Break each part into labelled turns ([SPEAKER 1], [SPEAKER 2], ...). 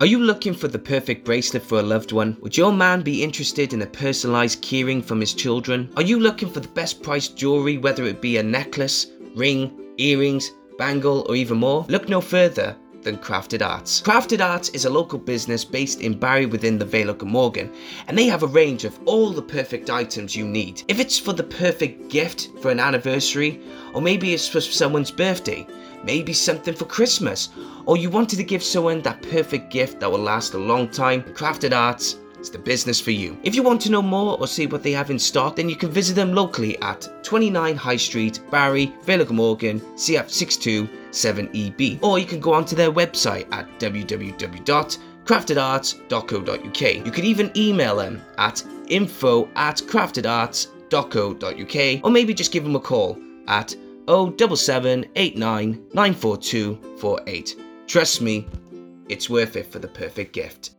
[SPEAKER 1] Are you looking for the perfect bracelet for a loved one? Would your man be interested in a personalized keyring from his children? Are you looking for the best priced jewelry, whether it be a necklace, ring, earrings, bangle, or even more? Look no further than Crafted Arts. Crafted Arts is a local business based in Barry within the Vale of Glamorgan, and they have a range of all the perfect items you need. If it's for the perfect gift for an anniversary, or maybe it's for someone's birthday, maybe something for Christmas, or you wanted to give someone that perfect gift that will last a long time, Crafted Arts is the business for you. If you want to know more or see what they have in stock, then you can visit them locally at 29 High Street, Barry, Vale of Glamorgan, CF627EB, or you can go onto their website at www.craftedarts.co.uk. You can even email them at info at craftedarts.co.uk, or maybe just give them a call at 07789 94248. Trust me, it's worth it for the perfect gift.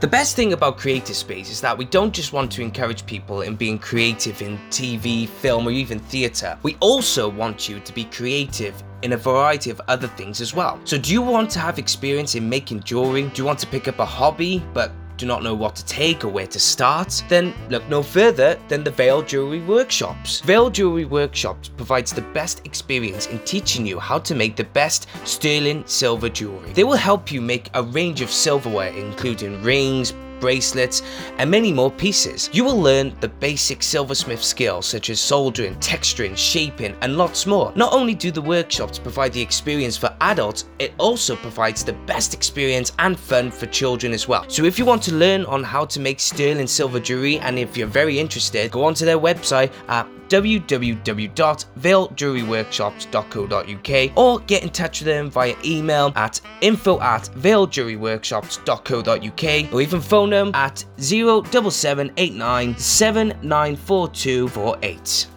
[SPEAKER 1] The best thing about Creative Space is that we don't just want to encourage people in being creative in TV, film, or even theatre. We also want you to be creative in a variety of other things as well. So, do you want to have experience in making jewelry? Do you want to pick up a hobby but do not know what to take or where to start, then look no further than the Vale Jewelry Workshops. Vale Jewelry Workshops provides the best experience in teaching you how to make the best sterling silver jewelry. They will help you make a range of silverware including rings, bracelets, and many more pieces. You will learn the basic silversmith skills such as soldering, texturing, shaping, and lots more. Not only do the workshops provide the experience for adults, it also provides the best experience and fun for children as well. So if you want to learn on how to make sterling silver jewelry and if you're very interested, go onto their website at www.veiljuryworkshops.co.uk or get in touch with them via email at info at veiljuryworkshops.co.uk or even phone them at 07789 794248.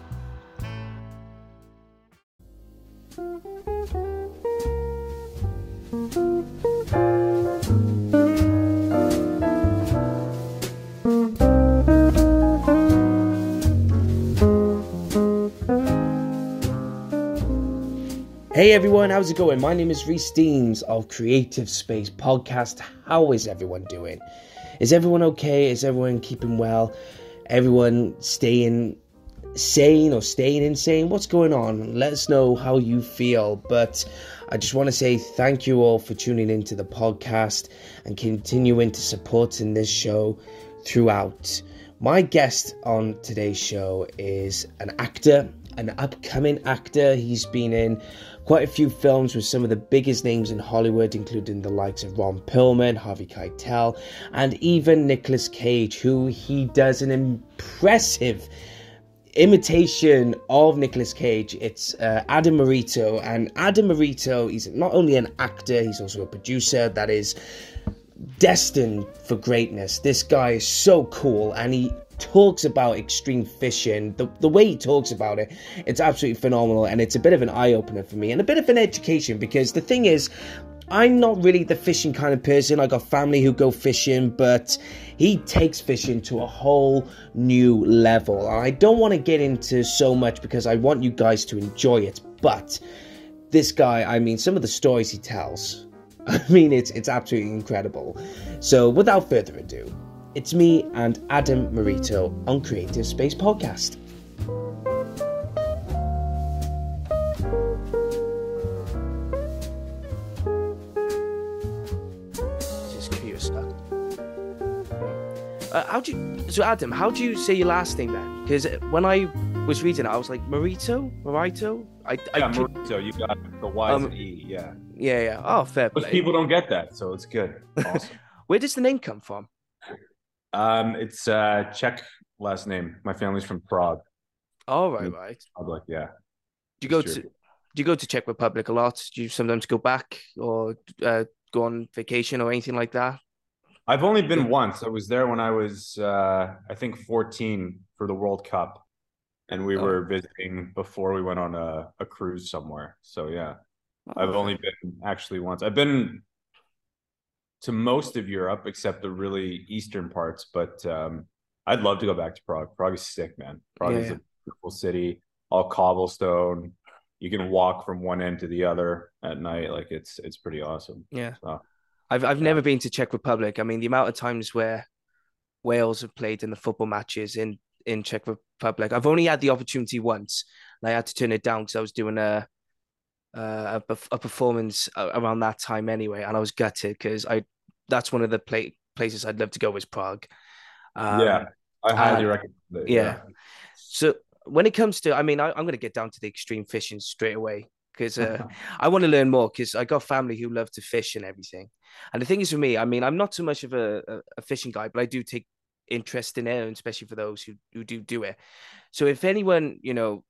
[SPEAKER 1] Hey everyone, how's it going? My name is Reese Deems of Creative Space Podcast. How is everyone doing? Is everyone okay? Is everyone keeping well? Everyone staying sane or staying insane? What's going on? Let us know how you feel. But I just want to say thank you all for tuning into the podcast and continuing to supporting this show throughout. My guest on today's show is an actor, an upcoming actor. He's been in quite a few films with some of the biggest names in Hollywood, including the likes of Ron Perlman, Harvey Keitel, and even Nicolas Cage, who he does an impressive imitation of Nicolas Cage. It's uh, Adam Moryto, and Adam Moryto is not only an actor, he's also a producer that is destined for greatness. This guy is so cool, and he talks about extreme fishing, the, the way he talks about it, it's absolutely phenomenal. And it's a bit of an eye opener for me and a bit of an education because the thing is, I'm not really the fishing kind of person. I got family who go fishing, but he takes fishing to a whole new level. I don't want to get into so much because I want you guys to enjoy it. But this guy, I mean, some of the stories he tells, I mean, it's it's absolutely incredible. So, without further ado, it's me and Adam Moryto on Creative Space Podcast. Just curious. Uh, how do you? So Adam, how do you say your last name then? Because when I was reading it, I was like Marito, Marito. I, I
[SPEAKER 2] yeah, Marito. You got the Y um, and E. Yeah.
[SPEAKER 1] Yeah, yeah. Oh, fair.
[SPEAKER 2] Most people don't get that, so it's good. Awesome.
[SPEAKER 1] Where does the name come from?
[SPEAKER 2] Um, it's uh Czech last name. My family's from Prague.
[SPEAKER 1] Oh right, right.
[SPEAKER 2] Public, yeah.
[SPEAKER 1] Do you go to do you go to Czech Republic a lot? Do you sometimes go back or uh, go on vacation or anything like that?
[SPEAKER 2] I've only been once. I was there when I was uh I think 14 for the World Cup. And we oh. were visiting before we went on a, a cruise somewhere. So yeah. Oh. I've only been actually once. I've been to most of Europe except the really eastern parts. But um, I'd love to go back to Prague. Prague is sick, man. Prague yeah, is yeah. a beautiful city, all cobblestone. you can walk from one end to the other at night. Like it's it's pretty awesome.
[SPEAKER 1] Yeah. So, I've I've yeah. never been to Czech Republic. I mean, the amount of times where Wales have played in the football matches in in Czech Republic, I've only had the opportunity once. And I had to turn it down because I was doing a a, a performance around that time anyway, and I was gutted because I that's one of the places I'd love to go is Prague.
[SPEAKER 2] Um, yeah, I highly recommend it.
[SPEAKER 1] Yeah. yeah. So when it comes to, I mean, I, am going to get down to the extreme fishing straight away because uh, I want to learn more because I got family who love to fish and everything. And the thing is for me, I mean, I'm not too much of a, a, a fishing guy, but I do take interest in it, and especially for those who, who do do it. So if anyone, you know,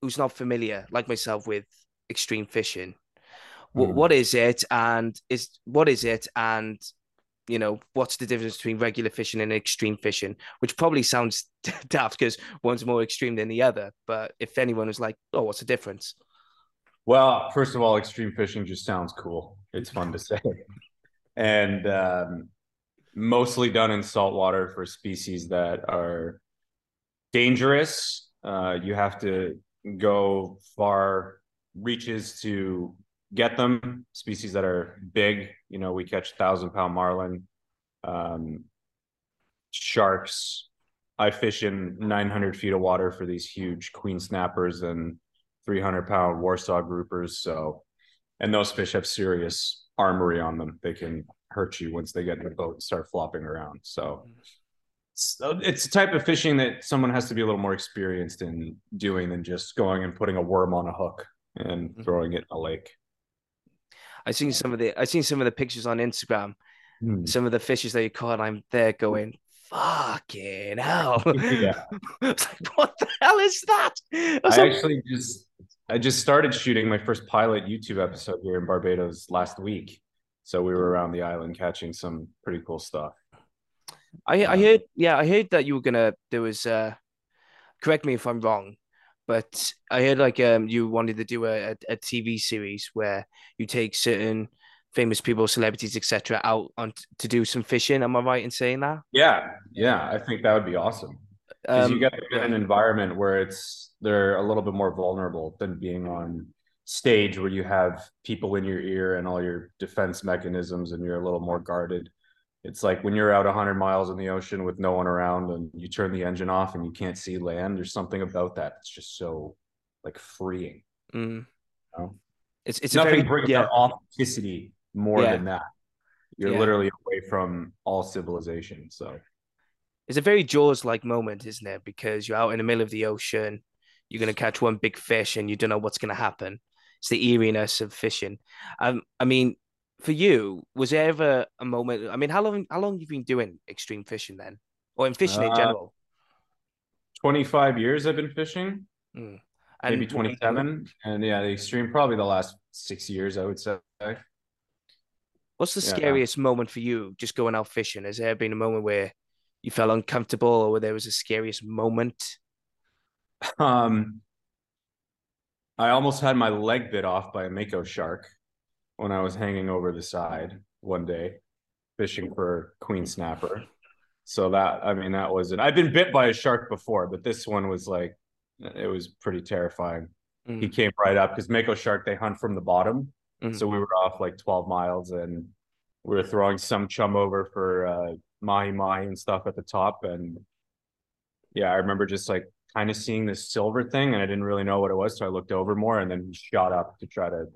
[SPEAKER 1] who's not familiar, like myself, with extreme fishing, mm. what is it, and is what is it, and you know, what's the difference between regular fishing and extreme fishing? Which probably sounds daft because one's more extreme than the other. But if anyone was like, oh, what's the difference?
[SPEAKER 2] Well, first of all, extreme fishing just sounds cool. It's fun to say. and um, mostly done in saltwater for species that are dangerous. Uh, you have to go far reaches to get them. Species that are big, you know, we catch thousand pound marlin, um, sharks. I fish in 900 feet of water for these huge queen snappers and 300 pound Warsaw groupers. So, and those fish have serious armory on them. They can hurt you once they get in the boat and start flopping around. So, it's, it's a type of fishing that someone has to be a little more experienced in doing than just going and putting a worm on a hook and mm-hmm. throwing it in a lake.
[SPEAKER 1] I seen some of the I seen some of the pictures on Instagram. Mm. Some of the fishes that you caught, I'm there going, fucking hell. Yeah. like, what the hell is that?
[SPEAKER 2] I, I like, actually just I just started shooting my first pilot YouTube episode here in Barbados last week. So we were around the island catching some pretty cool stuff.
[SPEAKER 1] I I um, heard yeah, I heard that you were gonna there was uh correct me if I'm wrong, but I heard like um you wanted to do a, a, TV series where you take certain famous people, celebrities, etc., out on to do some fishing. Am I right in saying that?
[SPEAKER 2] Yeah, yeah, I think that would be awesome. Because um, you get in an environment where it's they're a little bit more vulnerable than being on stage where you have people in your ear and all your defense mechanisms and you're a little more guarded it's like when you're out 100 miles in the ocean with no one around and you turn the engine off and you can't see land there's something about that it's just so like freeing
[SPEAKER 1] mm. you know?
[SPEAKER 2] it's it's nothing very, brings yeah. authenticity more yeah. than that you're yeah. literally away from all civilization so
[SPEAKER 1] it's a very jaws like moment isn't it because you're out in the middle of the ocean you're going to catch one big fish and you don't know what's going to happen it's the eeriness of fishing um i mean for you, was there ever a moment? I mean, how long how long have you been doing extreme fishing then, or in fishing uh, in general?
[SPEAKER 2] Twenty five years I've been fishing, mm. maybe twenty seven, and yeah, the extreme probably the last six years I would say.
[SPEAKER 1] What's the yeah. scariest moment for you just going out fishing? Has there been a moment where you felt uncomfortable, or where there was a scariest moment?
[SPEAKER 2] Um, I almost had my leg bit off by a mako shark when I was hanging over the side one day fishing for queen snapper. So that I mean that was it. I've been bit by a shark before, but this one was like it was pretty terrifying. Mm. He came right up because mako shark they hunt from the bottom. Mm. So we were off like 12 miles and we were throwing some chum over for uh, mahi mahi and stuff at the top. And yeah, I remember just like kind of seeing this silver thing and I didn't really know what it was. So I looked over more and then he shot up to try to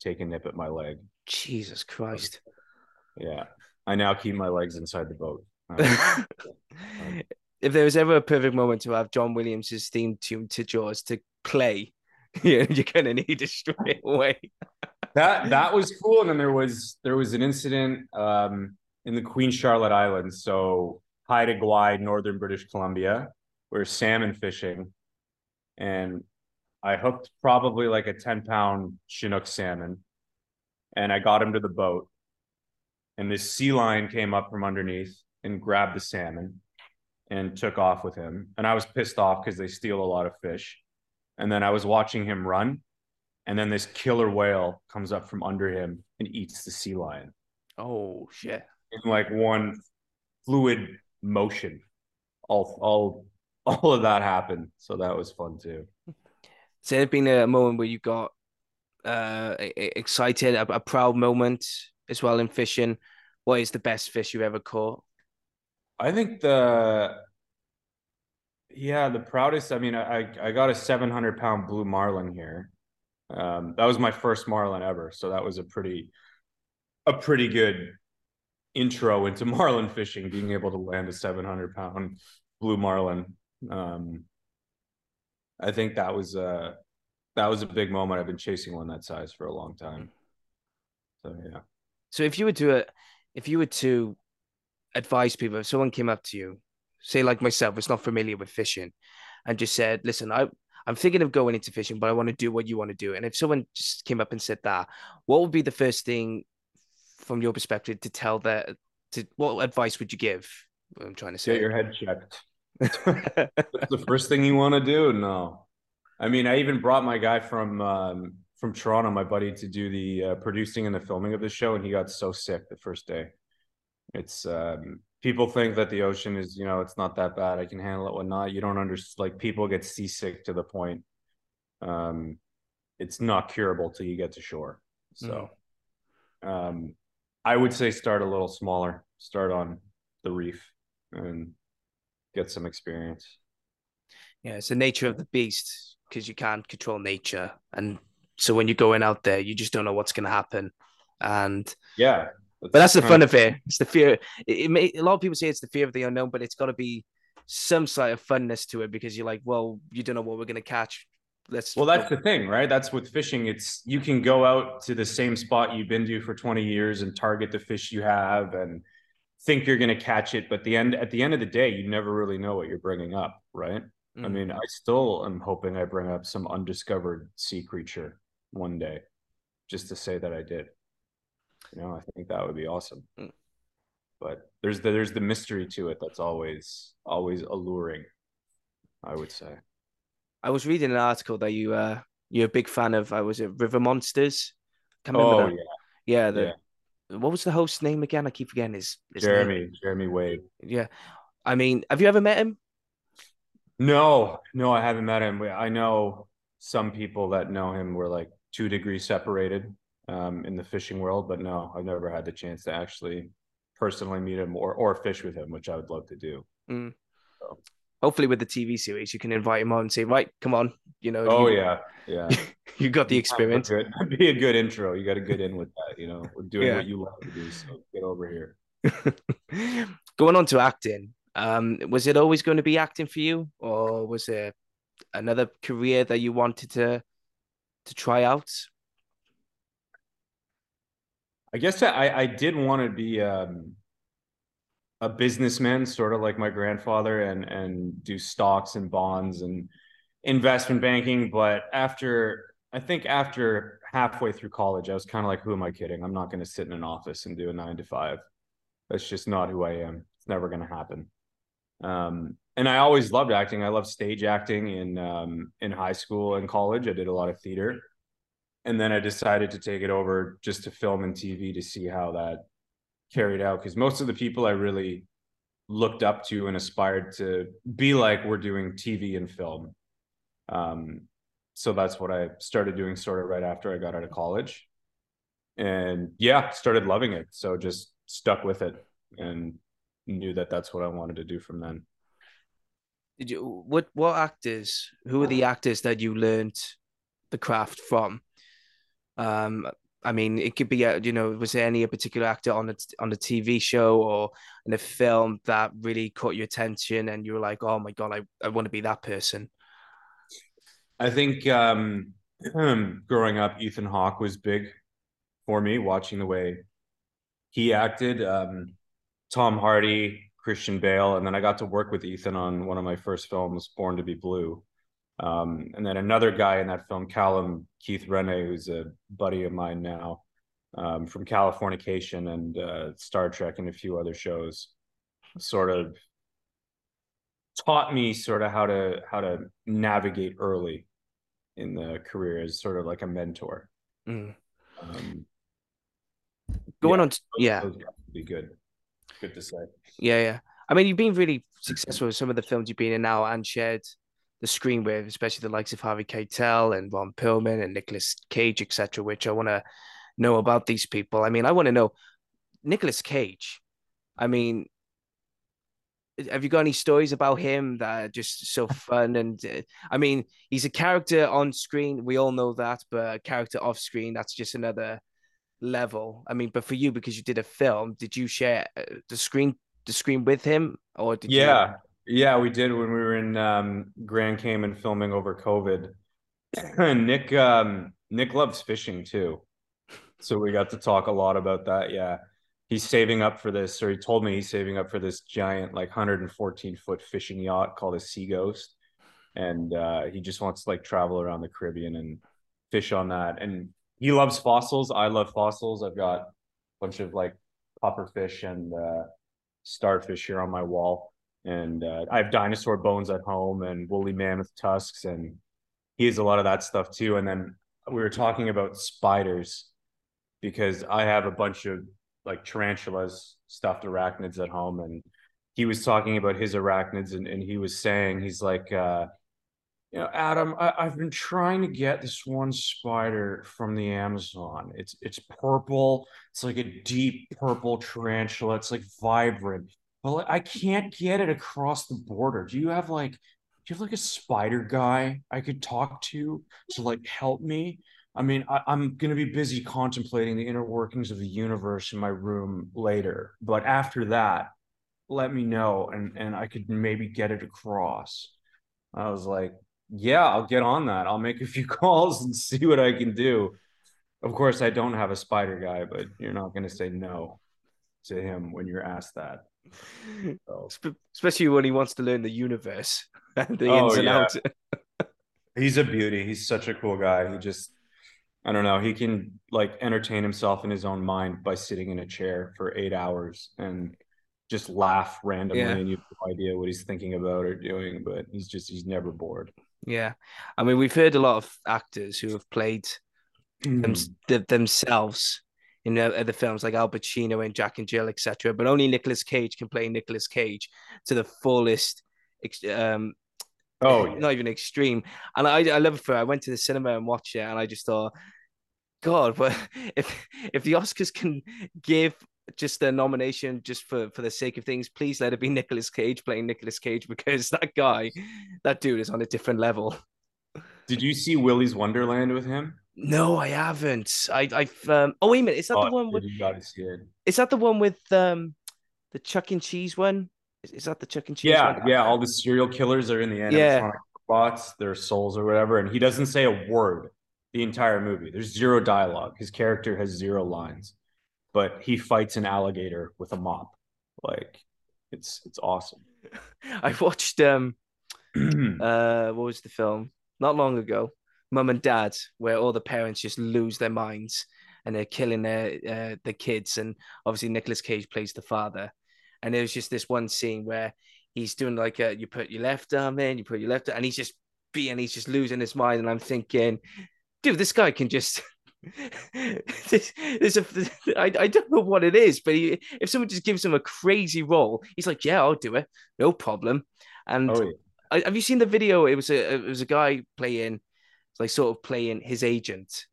[SPEAKER 2] take a nip at my leg.
[SPEAKER 1] Jesus Christ.
[SPEAKER 2] Yeah. I now keep my legs inside the boat.
[SPEAKER 1] if there was ever a perfect moment to have John Williams' theme tune to Jaws to play, you're gonna need it straight away.
[SPEAKER 2] that that was cool. And then there was there was an incident um, in the Queen Charlotte Islands, so Haida Gwaii, northern British Columbia. where salmon fishing, and I hooked probably like a 10 pound Chinook salmon and I got him to the boat. And this sea lion came up from underneath and grabbed the salmon and took off with him. And I was pissed off because they steal a lot of fish. And then I was watching him run. And then this killer whale comes up from under him and eats the sea lion.
[SPEAKER 1] Oh, shit.
[SPEAKER 2] In like one fluid motion. All, all, all of that happened. So that was fun too.
[SPEAKER 1] Has there been a moment where you got uh excited, a, a proud moment as well in fishing? What is the best fish you ever caught?
[SPEAKER 2] I think the yeah, the proudest. I mean, I I got a 700 pound blue marlin here. Um, that was my first marlin ever, so that was a pretty a pretty good intro into marlin fishing. Being able to land a 700 pound blue marlin. Um, I think that was a that was a big moment. I've been chasing one that size for a long time. So yeah.
[SPEAKER 1] So if you were to, if you were to advise people, if someone came up to you, say like myself, is not familiar with fishing, and just said, "Listen, I I'm thinking of going into fishing, but I want to do what you want to do," and if someone just came up and said that, what would be the first thing, from your perspective, to tell that? To what advice would you give? I'm trying to say.
[SPEAKER 2] Get your head checked. That's the first thing you want to do. No, I mean, I even brought my guy from um, from Toronto, my buddy, to do the uh, producing and the filming of the show, and he got so sick the first day. It's um, people think that the ocean is, you know, it's not that bad. I can handle it, whatnot. You don't understand. Like people get seasick to the point. Um, it's not curable till you get to shore. So, mm. um, I would say start a little smaller. Start on the reef and get some experience.
[SPEAKER 1] Yeah, it's the nature of the beast because you can't control nature, and so when you're going out there, you just don't know what's going to happen. And
[SPEAKER 2] yeah,
[SPEAKER 1] that's but that's the fun of it. It's the fear. It, it may, a lot of people say it's the fear of the unknown, but it's got to be some sort of funness to it because you're like, well, you don't know what we're going to catch. Let's.
[SPEAKER 2] Well, that's the thing, right? That's with fishing. It's you can go out to the same spot you've been to for 20 years and target the fish you have and think you're going to catch it, but the end at the end of the day, you never really know what you're bringing up, right? Mm. I mean, I still am hoping I bring up some undiscovered sea creature one day, just to say that I did. You know, I think that would be awesome. Mm. But there's the there's the mystery to it that's always always alluring. I would say.
[SPEAKER 1] I was reading an article that you uh you're a big fan of. I uh, was it River Monsters.
[SPEAKER 2] oh that.
[SPEAKER 1] yeah, yeah. The yeah. What was the host's name again? I keep forgetting his, his
[SPEAKER 2] Jeremy
[SPEAKER 1] name.
[SPEAKER 2] Jeremy Wade.
[SPEAKER 1] Yeah, I mean, have you ever met him?
[SPEAKER 2] No, no, I haven't met him. I know some people that know him were like two degrees separated um, in the fishing world, but no, I've never had the chance to actually personally meet him or or fish with him, which I would love to do.
[SPEAKER 1] Mm. So. Hopefully, with the TV series, you can invite him on and say, "Right, come on," you know.
[SPEAKER 2] Oh
[SPEAKER 1] you,
[SPEAKER 2] yeah, yeah.
[SPEAKER 1] you got the experience.
[SPEAKER 2] Good. Be a good intro. You got to get in with that. You know, we're doing yeah. what you love to do. So get over here.
[SPEAKER 1] Going on to acting, um, was it always going to be acting for you, or was there another career that you wanted to to try out?
[SPEAKER 2] I guess I, I did want to be um, a businessman, sort of like my grandfather, and and do stocks and bonds and investment banking. But after I think after halfway through college, I was kind of like, who am I kidding? I'm not going to sit in an office and do a nine to five. That's just not who I am. It's never going to happen. Um, and I always loved acting. I loved stage acting in um, in high school and college. I did a lot of theater and then I decided to take it over just to film and TV to see how that carried out. Because most of the people I really looked up to and aspired to be like were doing TV and film. Um, so that's what I started doing sort of right after I got out of college. And yeah, started loving it. So just stuck with it and knew that that's what I wanted to do from then.
[SPEAKER 1] Did you what what actors? Who are the actors that you learned the craft from? Um, I mean, it could be, a, you know, was there any particular actor on a on a TV show or in a film that really caught your attention, and you were like, "Oh my god, I, I want to be that person."
[SPEAKER 2] I think um, growing up, Ethan Hawke was big for me. Watching the way he acted, um, Tom Hardy, Christian Bale, and then I got to work with Ethan on one of my first films, Born to Be Blue. Um, and then another guy in that film, Callum Keith Rennie, who's a buddy of mine now um, from Californication and uh, Star Trek and a few other shows, sort of taught me sort of how to how to navigate early in the career as sort of like a mentor. Mm. Um,
[SPEAKER 1] Going yeah, on, to, yeah,
[SPEAKER 2] be good. Good to say.
[SPEAKER 1] Yeah, yeah. I mean, you've been really successful with some of the films you've been in now and shared the screen with, especially the likes of Harvey Keitel and Ron Perlman and Nicolas Cage, etc., which I want to know about these people. I mean, I want to know Nicolas Cage. I mean, have you got any stories about him that are just so fun? And uh, I mean, he's a character on screen. We all know that, but a character off screen, that's just another level. I mean, but for you, because you did a film, did you share uh, the screen the screen with him, or did
[SPEAKER 2] yeah, you... yeah, we did when we were in um, Grand Cayman filming over COVID. Nick um, Nick loves fishing too, so we got to talk a lot about that. Yeah, he's saving up for this, or he told me he's saving up for this giant, like 114 foot fishing yacht called a Sea Ghost, and uh, he just wants to like travel around the Caribbean and fish on that. And he loves fossils. I love fossils. I've got a bunch of like pufferfish and uh, starfish here on my wall, and uh, I have dinosaur bones at home and woolly mammoth tusks, and he has a lot of that stuff too. And then we were talking about spiders because I have a bunch of like tarantulas, stuffed arachnids at home, and he was talking about his arachnids, and, and he was saying he's like, uh, you know, Adam, I, I've been trying to get this one spider from the Amazon. It's it's purple. It's like a deep purple tarantula. It's like vibrant, but I can't get it across the border. Do you have like, do you have like a spider guy I could talk to to like help me? I mean, I, am going to be busy contemplating the inner workings of the universe in my room later. But after that, let me know and, and I could maybe get it across. I was like, yeah, I'll get on that. I'll make a few calls and see what I can do. Of course, I don't have a spider guy, but you're not going to say no to him when you're asked that.
[SPEAKER 1] So. Especially when he wants to learn the universe, the oh, ins and yeah. outs.
[SPEAKER 2] He's a beauty. He's such a cool guy. He just I don't know. He can like entertain himself in his own mind by sitting in a chair for eight hours and just laugh randomly, yeah. and you have no idea what he's thinking about or doing. But he's just he's never bored.
[SPEAKER 1] Yeah, I mean, we've heard a lot of actors who have played them, th- themselves in other films like Al Pacino and Jack and Jill, etc. But only Nicolas Cage can play Nicolas Cage to the fullest um,
[SPEAKER 2] Oh, yeah.
[SPEAKER 1] not even extreme. And I, I love it for. I went to the cinema and watched it, and I just thought, God, but if if the Oscars can give just a nomination just for for the sake of things, please let it be Nicolas Cage playing Nicolas Cage because that guy, that dude is on a different level.
[SPEAKER 2] Did you see Willy's Wonderland with him?
[SPEAKER 1] No, I haven't. I I've um. Oh wait a minute, is that oh, the one with?
[SPEAKER 2] You gotta see it.
[SPEAKER 1] Is that the one with um, the Chuck and Cheese one? Is, that the chicken Cheese?
[SPEAKER 2] Yeah, one? yeah. All the serial killers are in the animatronic yeah. robots, their souls or whatever, and he doesn't say a word the entire movie. There's zero dialogue. His character has zero lines, but he fights an alligator with a mop. Like it's it's awesome.
[SPEAKER 1] I watched um uh what was the film? Not long ago. Mum and Dad, where all the parents just lose their minds and they're killing their uh, the kids, and obviously Nicolas Cage plays the father, and there was just this one scene where he's doing like a, you put your left arm in, you put your left, arm, and he's just being, he's just losing his mind. And I'm thinking, dude, this guy can just. this, there's a, I, I don't know what it is, but he, if someone just gives him a crazy role, he's like, yeah, I'll do it, no problem. And oh, yeah. I, have you seen the video? It was a it was a guy playing, like sort of playing his agent,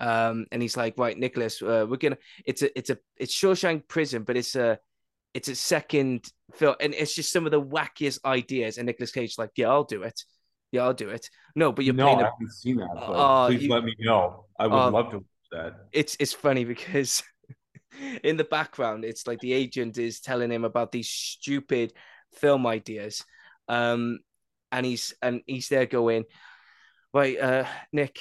[SPEAKER 1] um, and he's like, right, Nicolas, uh, we're gonna, it's a it's a it's Shawshank Prison, but it's a it's a second film, and it's just some of the wackiest ideas. And Nicolas Cage, like, yeah, I'll do it. Yeah, I'll do it. No, but you're
[SPEAKER 2] no,
[SPEAKER 1] playing.
[SPEAKER 2] I haven't seen that. But uh, please you, let me know. I would uh, love to watch that.
[SPEAKER 1] It's it's funny because in the background, it's like the agent is telling him about these stupid film ideas, um, and he's and he's there going, right, uh, Nick,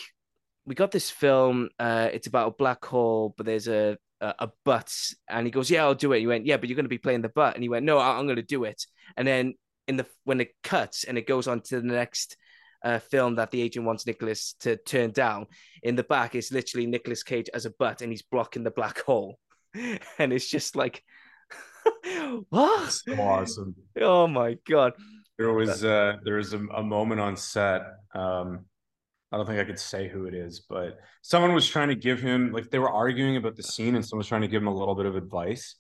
[SPEAKER 1] we got this film. Uh, it's about a black hole, but there's a a, a butt, and he goes, "Yeah, I'll do it." He went, "Yeah, but you're going to be playing the butt," and he went, "No, I'm going to do it." And then in the when it cuts and it goes on to the next uh, film that the agent wants Nicolas to turn down, in the back is literally Nicolas Cage as a butt, and he's blocking the black hole, and it's just like, what?
[SPEAKER 2] So awesome!
[SPEAKER 1] Oh my god!
[SPEAKER 2] There was uh, there was a, a moment on set. Um, I don't think I could say who it is, but someone was trying to give him like they were arguing about the scene, and someone was trying to give him a little bit of advice.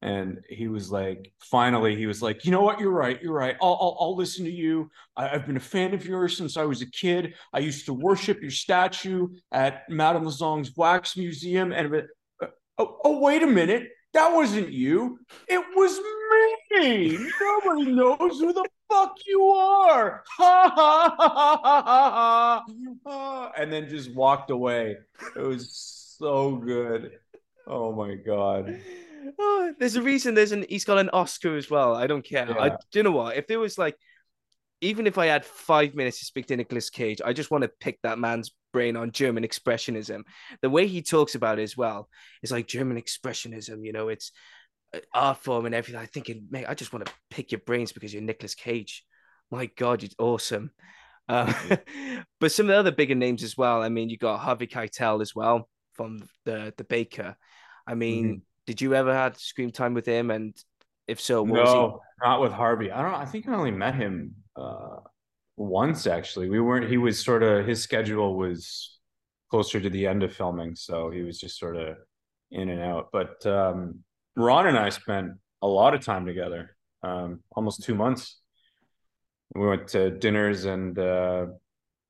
[SPEAKER 2] and he was like finally he was like you know what? You're right. You're right. I'll i'll, I'll listen to you. I, have been a fan of yours since i was a kid. I used to worship your statue at madame Tussaud's wax museum and uh, oh, oh wait a minute. That wasn't you. It was me nobody knows who the fuck you are ha ha ha ha ha and then just walked away it was so good oh my god
[SPEAKER 1] oh, there's a reason there's an he's got an Oscar as well. I don't care. Yeah. I do you know what? If there was like even if I had five minutes to speak to Nicolas Cage, I just want to pick that man's brain on German expressionism. The way he talks about it as well is like German expressionism, you know, it's art form and everything. I thinking, mate, I just want to pick your brains because you're Nicolas Cage. My God, you're awesome. Uh, but some of the other bigger names as well. I mean, you got Harvey Keitel as well from the the Baker. I mean, mm-hmm. Did you ever had screen time with him? And if so,
[SPEAKER 2] no, not with Harvey. I don't. I think I only met him uh, once actually. We weren't. He was sort of his schedule was closer to the end of filming, so he was just sort of in and out. But um, Ron and I spent a lot of time together, um, almost two months. We went to dinners and uh,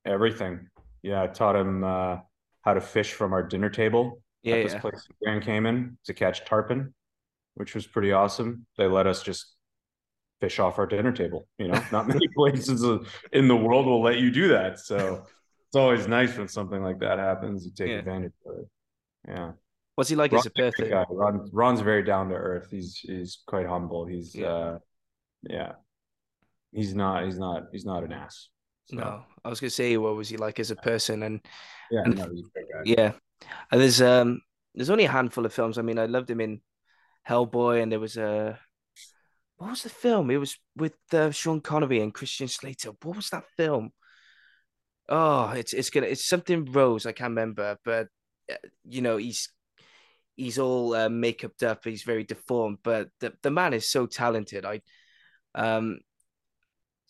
[SPEAKER 2] everything. Yeah, I taught him uh, how to fish from our dinner table
[SPEAKER 1] yeah, at
[SPEAKER 2] this
[SPEAKER 1] yeah.
[SPEAKER 2] place in Grand Cayman to catch tarpon, which was pretty awesome. They let us just fish off our dinner table. You know, not many places in the world will let you do that. So it's always nice when something like that happens. You take yeah. advantage of it. Yeah.
[SPEAKER 1] What's he like Ron's as a person? Guy.
[SPEAKER 2] Ron, Ron's very down to earth. He's he's quite humble. He's yeah. uh yeah. He's not he's not he's not an ass.
[SPEAKER 1] So. No, I was gonna say, what was he like as a person? And
[SPEAKER 2] yeah,
[SPEAKER 1] and,
[SPEAKER 2] no,
[SPEAKER 1] yeah, and there's um there's only a handful of films. I mean, I loved him in Hellboy, and there was a what was the film? It was with uh, Sean Connery and Christian Slater. What was that film? Oh, it's it's gonna it's something Rose. I can't remember, but uh, you know he's he's all uh, makeuped up. He's very deformed, but the the man is so talented. I um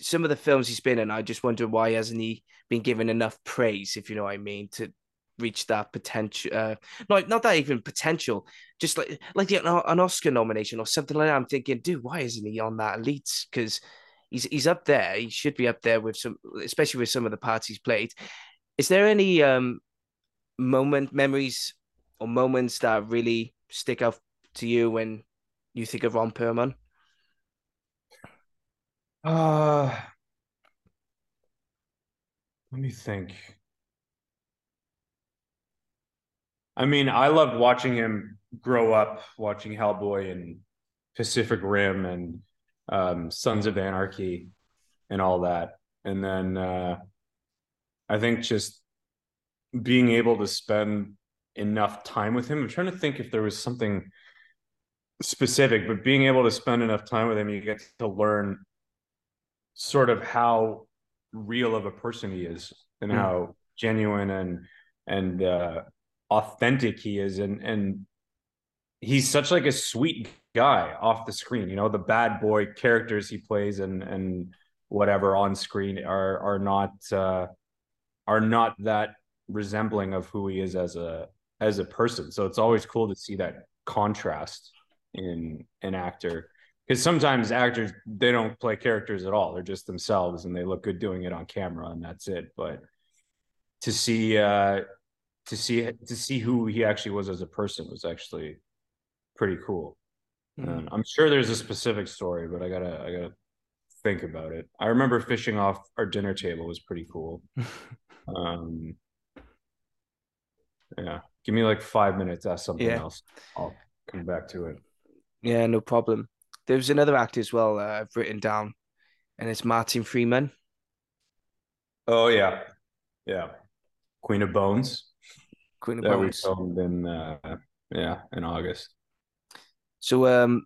[SPEAKER 1] some of the films he's been in, I just wonder why hasn't he been given enough praise, if you know what I mean, to reach that potential uh not not that even potential just like like an, an oscar nomination or something like that i'm thinking dude why isn't he on that elite because he's he's up there he should be up there with some especially with some of the parts he's played is there any um moment memories or moments that really stick out to you when you think of ron perlman
[SPEAKER 2] uh let me think I mean, I loved watching him grow up, watching Hellboy and Pacific Rim and um, Sons of Anarchy and all that. And then uh, I think just being able to spend enough time with him. I'm trying to think if there was something specific, but being able to spend enough time with him, you get to learn sort of how real of a person he is and mm. how genuine and and uh, authentic he is and and he's such like a sweet guy off the screen you know the bad boy characters he plays and and whatever on screen are are not uh are not that resembling of who he is as a as a person so it's always cool to see that contrast in an actor because sometimes actors they don't play characters at all they're just themselves and they look good doing it on camera and that's it but to see uh to see to see who he actually was as a person was actually pretty cool. Mm. I'm sure there's a specific story, but I gotta I gotta think about it. I remember fishing off our dinner table was pretty cool. um, yeah, give me like five minutes. Ask something yeah. else. I'll come back to it.
[SPEAKER 1] Yeah, no problem. There's another actor as well uh, I've written down, and it's Martin Freeman.
[SPEAKER 2] Oh yeah, yeah. Queen of Bones.
[SPEAKER 1] Queen of
[SPEAKER 2] that
[SPEAKER 1] Bones.
[SPEAKER 2] we filmed in uh, yeah in August.
[SPEAKER 1] So um,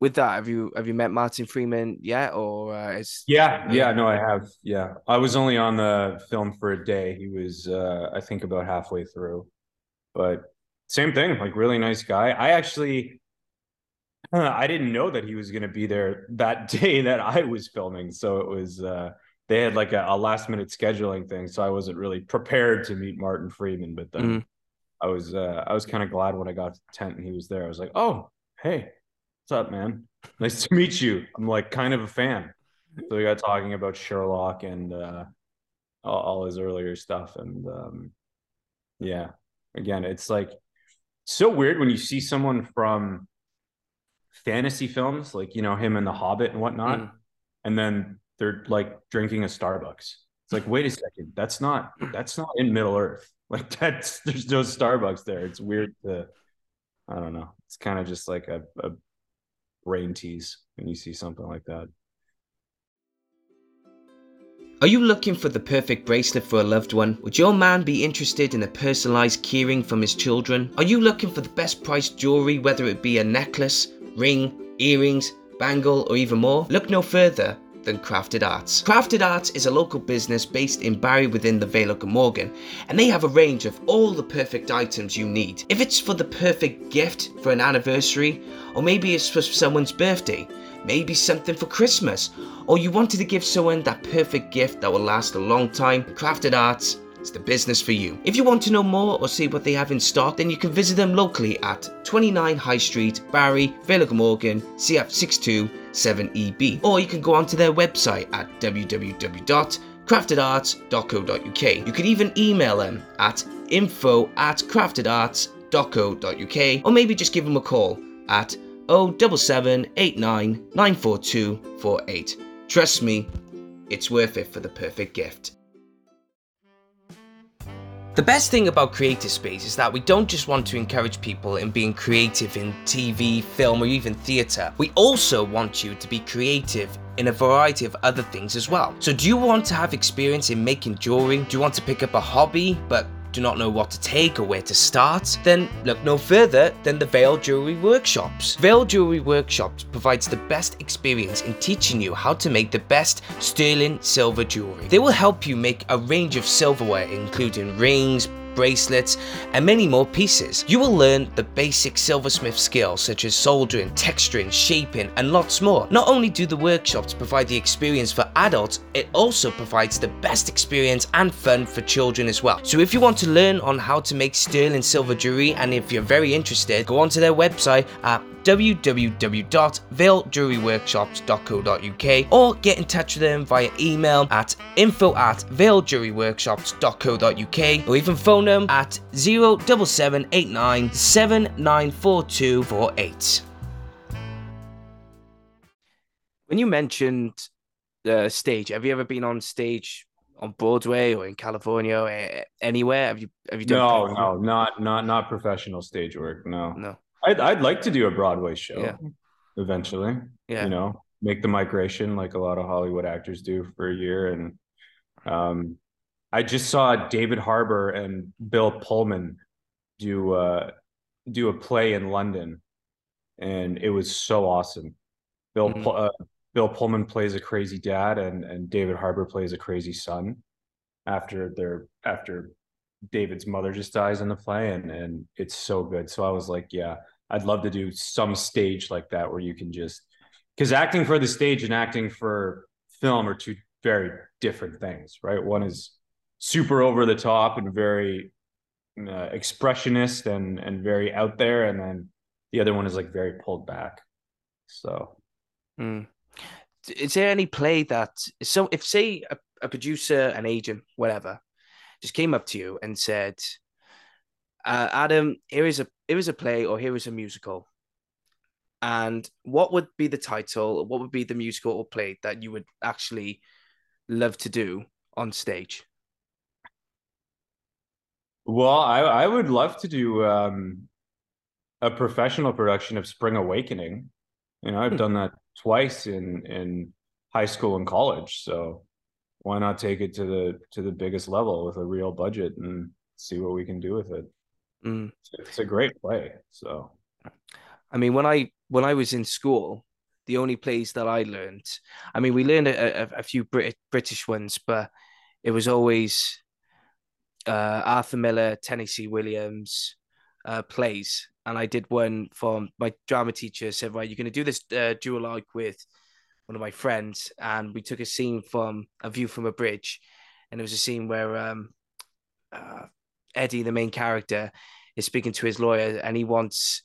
[SPEAKER 1] with that, have you have you met Martin Freeman yet, or uh, is
[SPEAKER 2] yeah yeah no I have yeah I was only on the film for a day. He was uh, I think about halfway through, but same thing like really nice guy. I actually I didn't know that he was going to be there that day that I was filming, so it was. Uh, they had like a, a, last minute scheduling thing, so I wasn't really prepared to meet Martin Freeman. But then mm-hmm. I was uh, I was kind of glad when I got to the tent and he was there. I was like, oh, "Hey, what's up, man? Nice to meet you. I'm like kind of a fan." So we got talking about Sherlock and uh, all, all his earlier stuff, and um, yeah, again, it's like so weird when you see someone from fantasy films, like you know him and The Hobbit and whatnot, mm. and then they're like drinking a Starbucks. It's like, wait a second, that's not that's not in Middle Earth. Like that's there's no Starbucks there. It's weird to I don't know. It's kind of just like a, a brain tease when you see something like that.
[SPEAKER 1] Are you looking for the perfect bracelet for a loved one? Would your man be interested in a personalized keyring from his children? Are you looking for the best priced jewelry, whether it be a necklace, ring, earrings, bangle, or even more? Look no further than Crafted Arts. Crafted Arts is a local business based in Barry within the Vale of Glamorgan, and they have a range of all the perfect items you need. If it's for the perfect gift for an anniversary, or maybe it's for someone's birthday, maybe something for Christmas, or you wanted to give someone that perfect gift that will last a long time, Crafted Arts it's the business for you. If you want to know more or see what they have in stock, then you can visit them locally at 29 High Street, Barry, Glamorgan, CF627EB. Or you can go onto their website at www.craftedarts.co.uk. You can even email them at info at craftedarts.co.uk or maybe just give them a call at 07789 Trust me, it's worth it for the perfect gift. The best thing about Creative Space is that we don't just want to encourage people in being creative in TV, film, or even theatre. We also want you to be creative in a variety of other things as well. So, do you want to have experience in making jewelry? Do you want to pick up a hobby but do not know what to take or where to start, then look no further than the Vale Jewelry Workshops. Vale Jewelry Workshops provides the best experience in teaching you how to make the best sterling silver jewelry. They will help you make a range of silverware including rings, bracelets, and many more pieces. You will learn the basic silversmith skills such as soldering, texturing, shaping, and lots more. Not only do the workshops provide the experience for adults, it also provides the best experience and fun for children as well. So if you want to learn on how to make sterling silver jewelry and if you're very interested, go onto their website at www.veiljuryworkshops.co.uk or get in touch with them via email at info at veiljuryworkshops.co.uk or even phone them at 07789 794248. When you mentioned the stage, have you ever been on stage on Broadway or in California or anywhere? Have you have you done?
[SPEAKER 2] No, no, not not not professional stage work. No,
[SPEAKER 1] no.
[SPEAKER 2] I'd I'd like to do a Broadway show
[SPEAKER 1] yeah.
[SPEAKER 2] eventually.
[SPEAKER 1] Yeah.
[SPEAKER 2] You know, make the migration like a lot of Hollywood actors do for a year. And um I just saw David Harbour and Bill Pullman do uh do a play in London and it was so awesome. Bill mm-hmm. uh, Bill Pullman plays a crazy dad and and David Harbour plays a crazy son after their after David's mother just dies in the play and and it's so good. So I was like, yeah, I'd love to do some stage like that where you can just because acting for the stage and acting for film are two very different things, right? One is super over the top and very uh, expressionist and and very out there, and then the other one is like very pulled back. So,
[SPEAKER 1] mm. is there any play that so if say a, a producer, an agent, whatever, just came up to you and said, uh, Adam, here is a here is a play or here is a musical. And what would be the title? What would be the musical or play that you would actually love to do on stage?
[SPEAKER 2] Well, I, I would love to do um, a professional production of Spring Awakening. You know, I've hmm. done that twice in in high school and college. So why not take it to the to the biggest level with a real budget and see what we can do with it
[SPEAKER 1] mm.
[SPEAKER 2] it's a great play so
[SPEAKER 1] i mean when i when i was in school the only plays that i learned i mean we learned a, a, a few Brit- british ones but it was always uh, arthur miller tennessee williams uh, plays. And i did one from my drama teacher said right you're going to do this uh, duologue with one of my friends, and we took a scene from A View from a Bridge, and it was a scene where um, uh, Eddie, the main character, is speaking to his lawyer, and he wants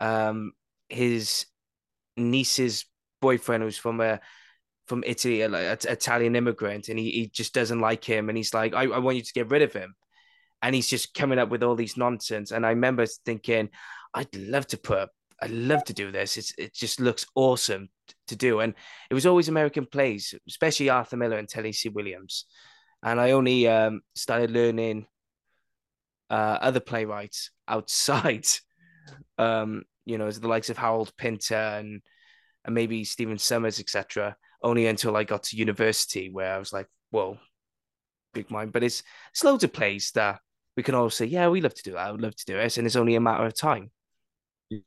[SPEAKER 1] um, his niece's boyfriend who's from a from Italy, a, like Italian immigrant, and he, he just doesn't like him, and he's like, I, I want you to get rid of him, and he's just coming up with all these nonsense. And I remember thinking, I'd love to put, I'd love to do this. It's, it just looks awesome to do, and it was always American plays, especially Arthur Miller and Tennessee Williams, and I only um, started learning uh, other playwrights outside, um, you know, the likes of Harold Pinter and and maybe Stephen Summers, etc. Only until I got to university where I was like, whoa, big mind. But it's it's loads of plays that we can all say, yeah, we love to do that. I would love to do it, and it's only a matter of time.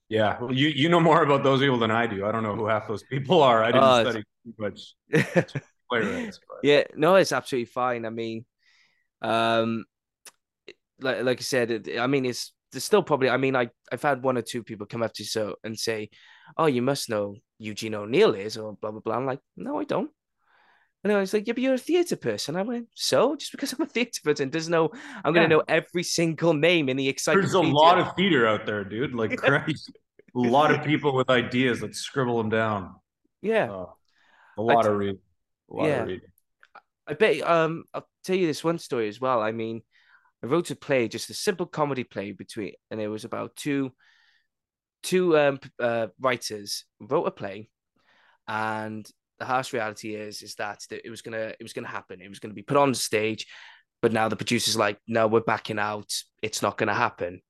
[SPEAKER 2] Yeah, well, you you know more about those people than I do. I don't know who half those people are. I didn't uh, study much
[SPEAKER 1] playwrights. But. Yeah, no, it's absolutely fine. I mean, um, like like I said, I mean, it's there's still probably. I mean, I I've had one or two people come up to you so and say, "Oh, you must know Eugene O'Neill is," or blah blah blah. I'm like, no, I don't. And I was like, yeah, but you're a theatre person. I went, so just because I'm a theatre person doesn't know I'm yeah. going to know every single name in the excitement.
[SPEAKER 2] There's a lot of theatre out there, dude. Like Christ, a lot of people with ideas. Let's scribble them down.
[SPEAKER 1] Yeah, uh,
[SPEAKER 2] a lot t- of reading. A lot yeah. of reading.
[SPEAKER 1] I bet. Um, I'll tell you this one story as well. I mean, I wrote a play, just a simple comedy play between, and it was about two, two um, uh, writers wrote a play, and the harsh reality is is that it was gonna it was gonna happen. It was gonna be put on stage, but now the producer's like, no, we're backing out. It's not gonna happen.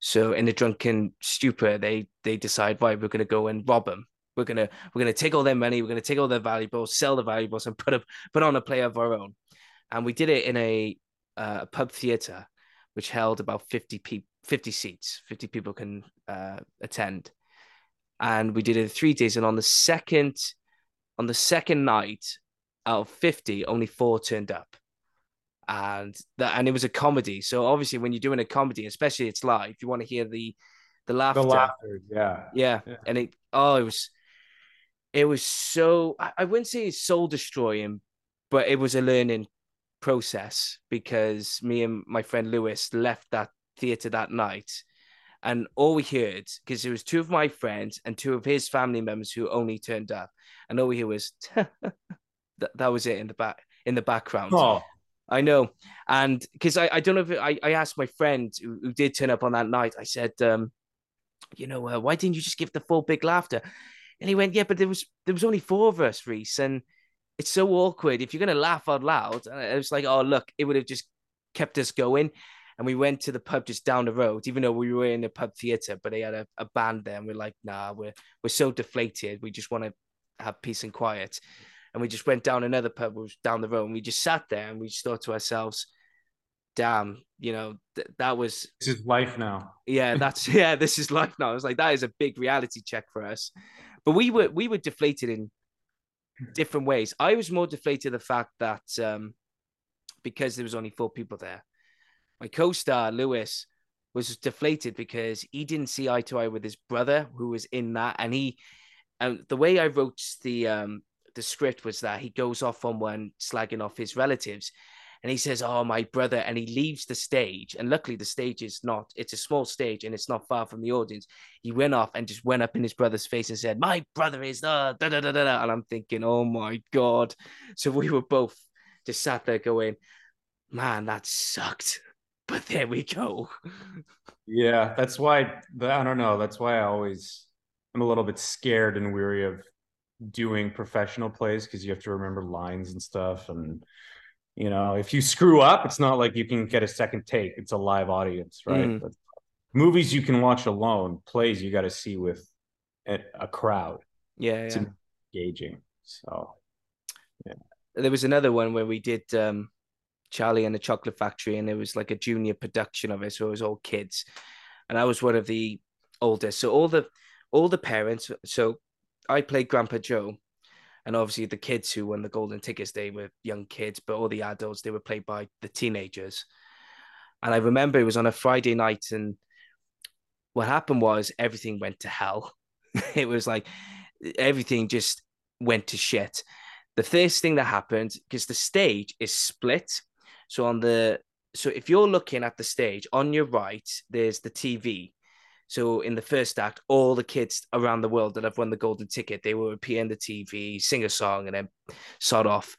[SPEAKER 1] So in a drunken stupor, they they decide, right, we're gonna go and rob them. We're gonna we're gonna take all their money. We're gonna take all their valuables, sell the valuables, and put a put on a play of our own. And we did it in a uh, pub theater, which held about fifty people. 50 seats, 50 people can uh, attend. And we did it three days. And on the second, on the second night, out of 50, only four turned up. And that, and it was a comedy. So obviously, when you're doing a comedy, especially it's live, you want to hear the, the laughter. The laughter,
[SPEAKER 2] yeah.
[SPEAKER 1] yeah. yeah. And it, oh, it was, it was so, I, I wouldn't say it's soul destroying, but it was a learning process because me and my friend Lewis left that theater that night and all we heard, because it was two of my friends and two of his family members who only turned up, and all we heard was that, that was it in the back in the background.
[SPEAKER 2] Oh.
[SPEAKER 1] I know. And because I, I don't know if it, I, I asked my friend who, who did turn up on that night, I said, um, you know, uh, why didn't you just give the full big laughter? And he went, yeah, but there was there was only four of us, Reese, and it's so awkward if you're gonna laugh out loud. And it was like, oh look, it would have just kept us going and we went to the pub just down the road, even though we were in a pub theater, but they had a, a band there, and we're like, nah, we're we're so deflated. We just want to have peace and quiet. And we just went down another pub which down the road and we just sat there and we just thought to ourselves, damn, you know, th- that was
[SPEAKER 2] this is life now.
[SPEAKER 1] Yeah, that's yeah, this is life now. I was like, that is a big reality check for us. But we were we were deflated in different ways. I was more deflated the fact that um because there was only four people there my co-star Lewis was deflated because he didn't see eye to eye with his brother who was in that, and he and the way I wrote the um the script was that he goes off on one slagging off his relatives and he says, Oh, my brother. And he leaves the stage. And luckily, the stage is not, it's a small stage and it's not far from the audience. He went off and just went up in his brother's face and said, My brother is uh, da da da da da. And I'm thinking, Oh my God. So we were both just sat there going, Man, that sucked but there we go.
[SPEAKER 2] Yeah, that's why I don't know. That's why I always I'm a little bit scared and weary of doing professional plays because you have to remember lines and stuff and you know if you screw up it's not like you can get a second take it's a live audience right mm. movies you can watch alone plays you got to see with a, a crowd
[SPEAKER 1] yeah, it's yeah.
[SPEAKER 2] engaging so
[SPEAKER 1] yeah there was another one where we did um Charlie and the Chocolate Factory, and it was like a junior production of it, so it was all kids, and I was one of the oldest. So all the all the parents. So I played Grandpa Joe, and obviously the kids who won the golden tickets they were young kids, but all the adults they were played by the teenagers. And I remember it was on a Friday night, and what happened was everything went to hell. it was like everything just went to shit. The first thing that happened, because the stage is split so on the so if you're looking at the stage on your right, there's the TV. So in the first act, all the kids around the world that have won the golden ticket, they will appear in the TV, sing a song, and then sod off.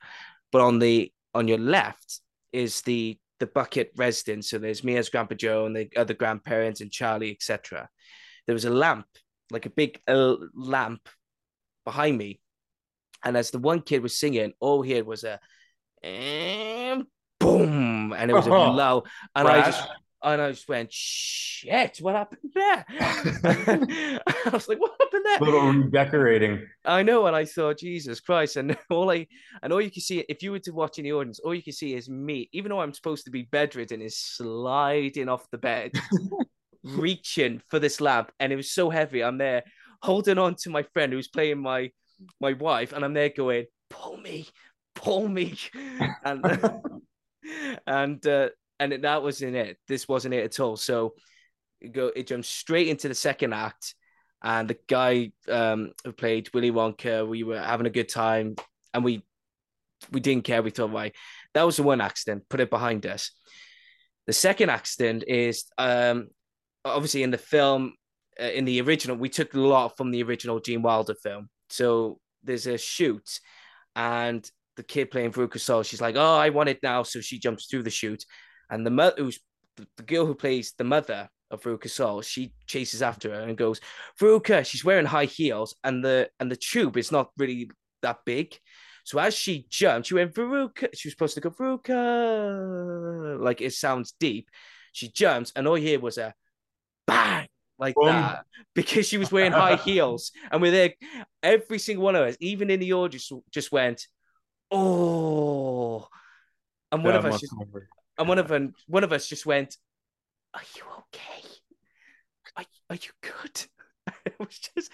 [SPEAKER 1] But on the on your left is the the bucket residents. So there's me as Grandpa Joe and the other grandparents and Charlie, etc. There was a lamp, like a big uh, lamp, behind me, and as the one kid was singing, all he had was a boom, and it was oh, a uh-huh. low, and I just and I just went, shit, what happened there? I was like, what happened there?
[SPEAKER 2] Little redecorating.
[SPEAKER 1] I know, and I thought, Jesus Christ. And all I and all you can see, if you were to watch in the audience, all you can see is me, even though I'm supposed to be bedridden, is sliding off the bed, reaching for this lamp. And it was so heavy. I'm there holding on to my friend who's playing my my wife, and I'm there going, pull me, pull me. And and uh, and that wasn't it. This wasn't it at all. So it go it jumped straight into the second act, and the guy um, who played Willy Wonka, we were having a good time, and we we didn't care. We thought, right, that was the one accident. Put it behind us. The second accident is um, obviously in the film, uh, in the original, we took a lot from the original Gene Wilder film. So there's a chute, and the kid playing Veruca she's like, "Oh, I want it now," so she jumps through the chute, and the mother, who's the girl who plays the mother of Veruca she chases after her and goes, Veruca, she's wearing high heels, and the and the tube is not really that big. So as she jumped, she went Veruca. She was supposed to go Veruca, like it sounds deep. She jumps, and all you hear was a bang, like Boom. that, because she was wearing high heels, and we're there. Every single one of us, even in the audience, just went, "Oh." And one yeah, of us just, and one of them, one of us just went, "Are you okay? Are, are you good?" it was just,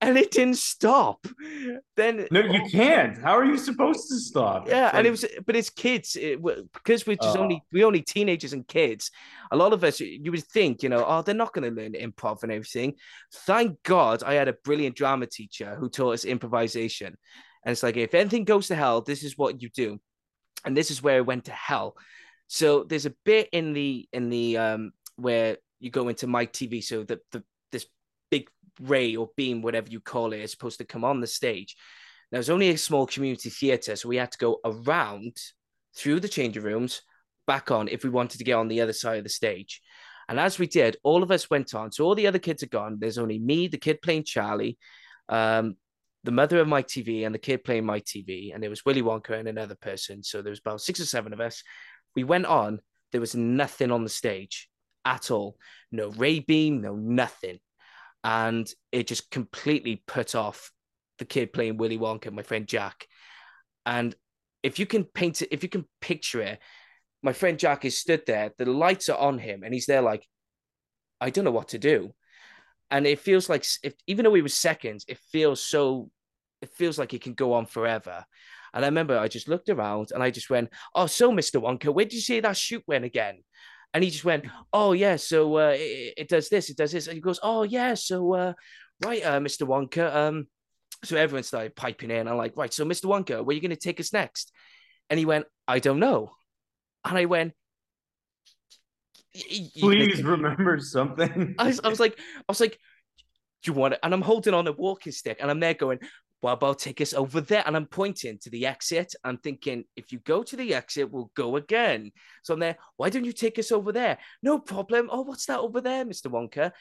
[SPEAKER 1] and it didn't stop. Then
[SPEAKER 2] no, you can't. How are you supposed to stop?
[SPEAKER 1] Yeah, like... and it was, but it's kids it, because we're just uh, only we only teenagers and kids. A lot of us, you would think, you know, oh, they're not going to learn improv and everything. Thank God, I had a brilliant drama teacher who taught us improvisation. And it's like, if anything goes to hell, this is what you do and this is where it went to hell. So there's a bit in the in the um where you go into Mike TV. So the the this big ray or beam, whatever you call it, is supposed to come on the stage. Now it's only a small community theater, so we had to go around through the changing rooms, back on if we wanted to get on the other side of the stage. And as we did, all of us went on. So all the other kids are gone. There's only me, the kid playing Charlie, um, the mother of Mike TV and the kid playing Mike TV, and there was Willy Wonka and another person. So there was about six or seven of us. We went on. There was nothing on the stage at all. No ray beam, no nothing, and it just completely put off the kid playing Willy Wonka, my friend Jack. And if you can paint it, if you can picture it, my friend Jack is stood there. The lights are on him, and he's there like, I don't know what to do and it feels like if even though he was seconds, it feels so it feels like it can go on forever. And I remember I just looked around and I just went, "Oh, so Mr. Wonka, where did you see that shoot went again?" And he just went, "Oh yeah, so uh, it, it, does this, it does this." And he goes, "Oh yeah, so uh, right, uh, Mr. Wonka." Um, so everyone started piping in. I'm like, "Right, so Mr. Wonka, where are you going to take us next?" And he went, "I don't know." And I went,
[SPEAKER 2] Please remember something.
[SPEAKER 1] I was, I was like, I was like, you want it? And I'm holding on a walking stick and I'm there going, well, about take us over there? And I'm pointing to the exit. I'm thinking, if you go to the exit, we'll go again. So I'm there, why don't you take us over there? No problem. Oh, what's that over there, Mr. Wonka?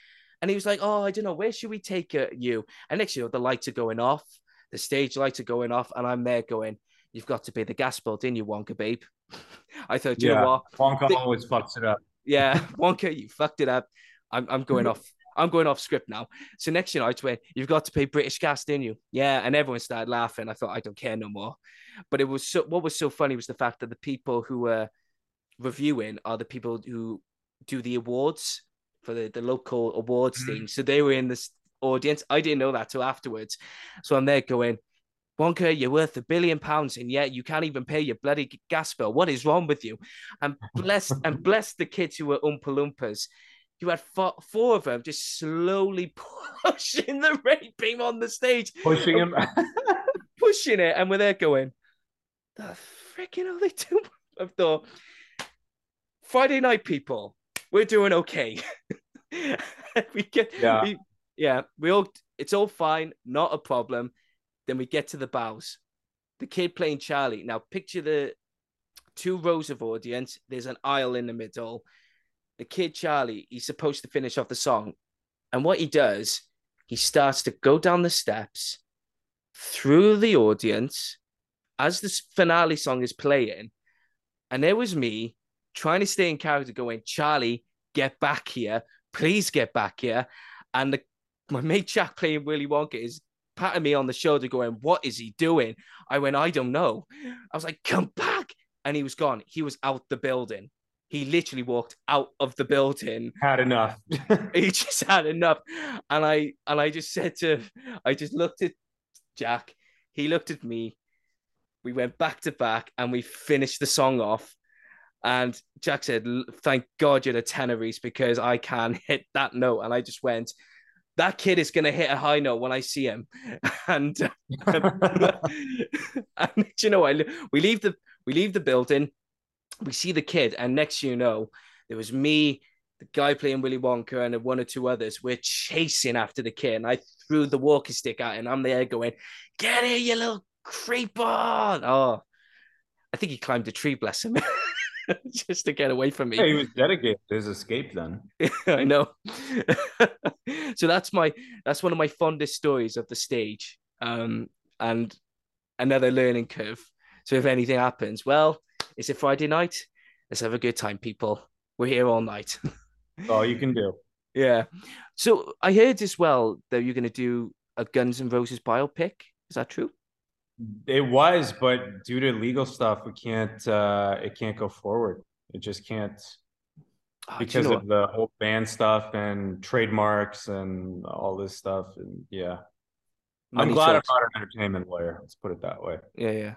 [SPEAKER 1] And he was like, oh, I don't know, where should we take uh, you? And next, you know, the lights are going off, the stage lights are going off, and I'm there going, you've got to pay the gas bill, didn't you, Wonka, babe? I thought, you yeah, know what?
[SPEAKER 2] Wonka always fucks it up.
[SPEAKER 1] Yeah, Wonka, you fucked it up. I'm, I'm going off I'm going off script now. So next year I went, you've got to pay British gas, didn't you? Yeah. And everyone started laughing. I thought, I don't care no more. But it was so, what was so funny was the fact that the people who were reviewing are the people who do the awards for the, the local awards mm-hmm. thing. So they were in this audience. I didn't know that till afterwards. So I'm there going, Wonka, you're worth a billion pounds, and yet you can't even pay your bloody gas bill. What is wrong with you? And bless and bless the kids who were Oompa Loompas you had four, four of them just slowly pushing the ray beam on the stage,
[SPEAKER 2] pushing him,
[SPEAKER 1] pushing it, and we're there going, the freaking are they doing? I thought, Friday night, people, we're doing okay. we get
[SPEAKER 2] Yeah.
[SPEAKER 1] we, yeah, we all it's all fine, not a problem. Then we get to the bows. The kid playing Charlie. Now picture the two rows of audience. There's an aisle in the middle. The kid Charlie, he's supposed to finish off the song. And what he does, he starts to go down the steps through the audience as the finale song is playing. And there was me trying to stay in character, going, Charlie, get back here. Please get back here. And the, my mate Jack playing Willy Wonka is patting me on the shoulder, going, What is he doing? I went, I don't know. I was like, Come back. And he was gone. He was out the building. He literally walked out of the building.
[SPEAKER 2] Had enough.
[SPEAKER 1] He just had enough. And I and I just said to I just looked at Jack. He looked at me. We went back to back and we finished the song off. And Jack said, Thank God you're the tenories because I can hit that note. And I just went, That kid is going to hit a high note when I see him. And, and you know, I, we leave the we leave the building, we see the kid, and next you know, there was me, the guy playing Willy Wonka, and one or two others. We're chasing after the kid, and I threw the walking stick at him. I'm there going, "Get here, you little creeper!" Oh, I think he climbed a tree, bless him, just to get away from me.
[SPEAKER 2] Yeah, he was dedicated to his escape then.
[SPEAKER 1] I know. so that's my that's one of my fondest stories of the stage. Um, and another learning curve. So if anything happens, well, it's a Friday night. Let's have a good time, people. We're here all night.
[SPEAKER 2] All you can do.
[SPEAKER 1] yeah. So I heard as well that you're going to do a Guns N' Roses biopic. Is that true?
[SPEAKER 2] It was, but due to legal stuff, we can't. uh It can't go forward. It just can't
[SPEAKER 1] Oh, do you
[SPEAKER 2] because
[SPEAKER 1] know
[SPEAKER 2] of the whole band stuff and trademarks and all this stuff. And yeah,
[SPEAKER 1] what?
[SPEAKER 2] I'm glad. I'm not an entertainment lawyer. Let's put it that way.
[SPEAKER 1] Yeah, yeah.